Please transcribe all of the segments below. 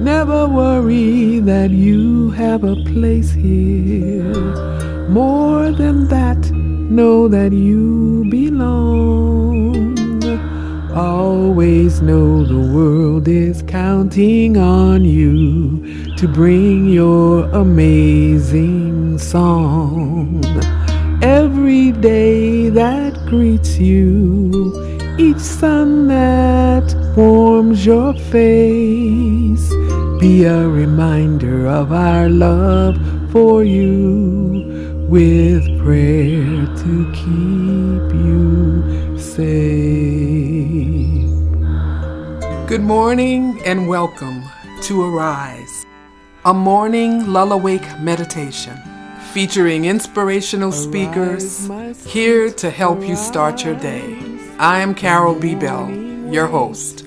Never worry that you have a place here. More than that, know that you belong. Always know the world is counting on you to bring your amazing song. Every day that greets you, each sun that warms your face, be a reminder of our love for you with prayer to keep you safe. Good morning and welcome to Arise, a morning lull-awake meditation featuring inspirational speakers here to help you start your day. I am Carol B. Bell, your host.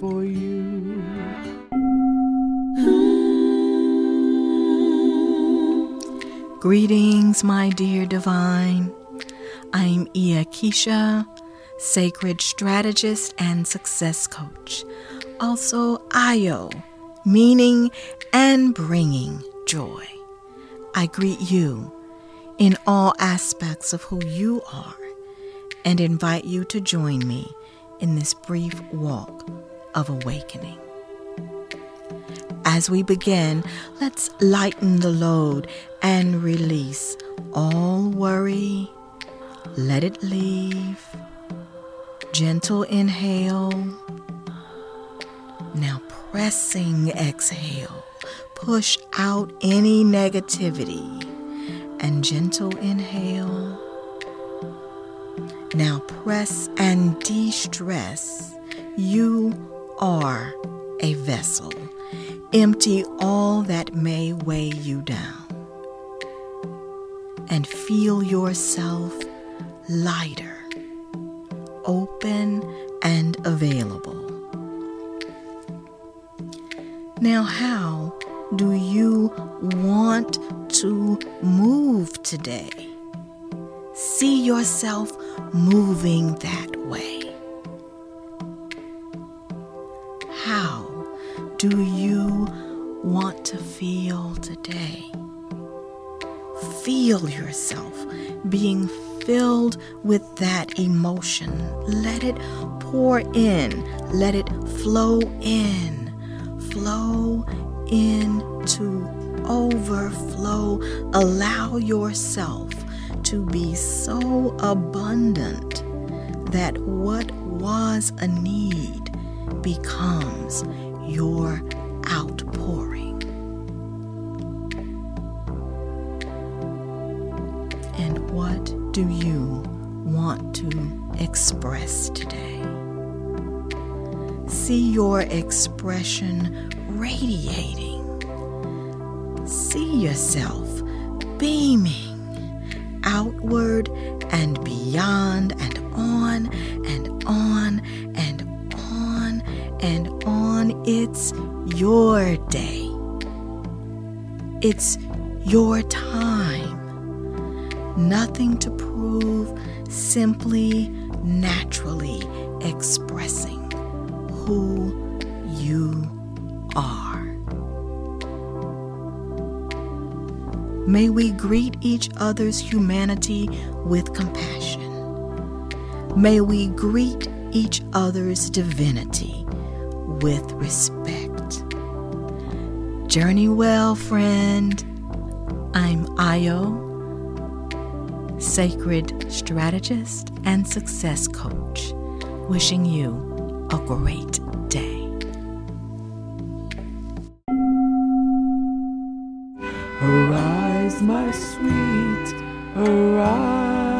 Greetings, my dear divine. I'm Ia Keisha, sacred strategist and success coach. Also, Ayo, meaning and bringing joy. I greet you in all aspects of who you are and invite you to join me in this brief walk of awakening. As we begin, let's lighten the load and release all worry. Let it leave. Gentle inhale. Now pressing exhale. Push out any negativity. And gentle inhale. Now press and de stress. You are a vessel. Empty all that may weigh you down and feel yourself lighter, open, and available. Now, how do you want to move today? See yourself moving that way. How do you want to feel today? Feel yourself being filled with that emotion. Let it pour in, let it flow in, flow into overflow. Allow yourself to be so abundant that what was a need becomes your outpouring. And what do you want to express today? See your expression radiating. See yourself beaming outward and beyond and on and on and on and on. It's your day. It's your time. Nothing to prove, simply naturally expressing who May we greet each other's humanity with compassion. May we greet each other's divinity with respect. Journey well, friend. I'm Ayo, sacred strategist and success coach, wishing you a great day. Arise, my sweet, arise.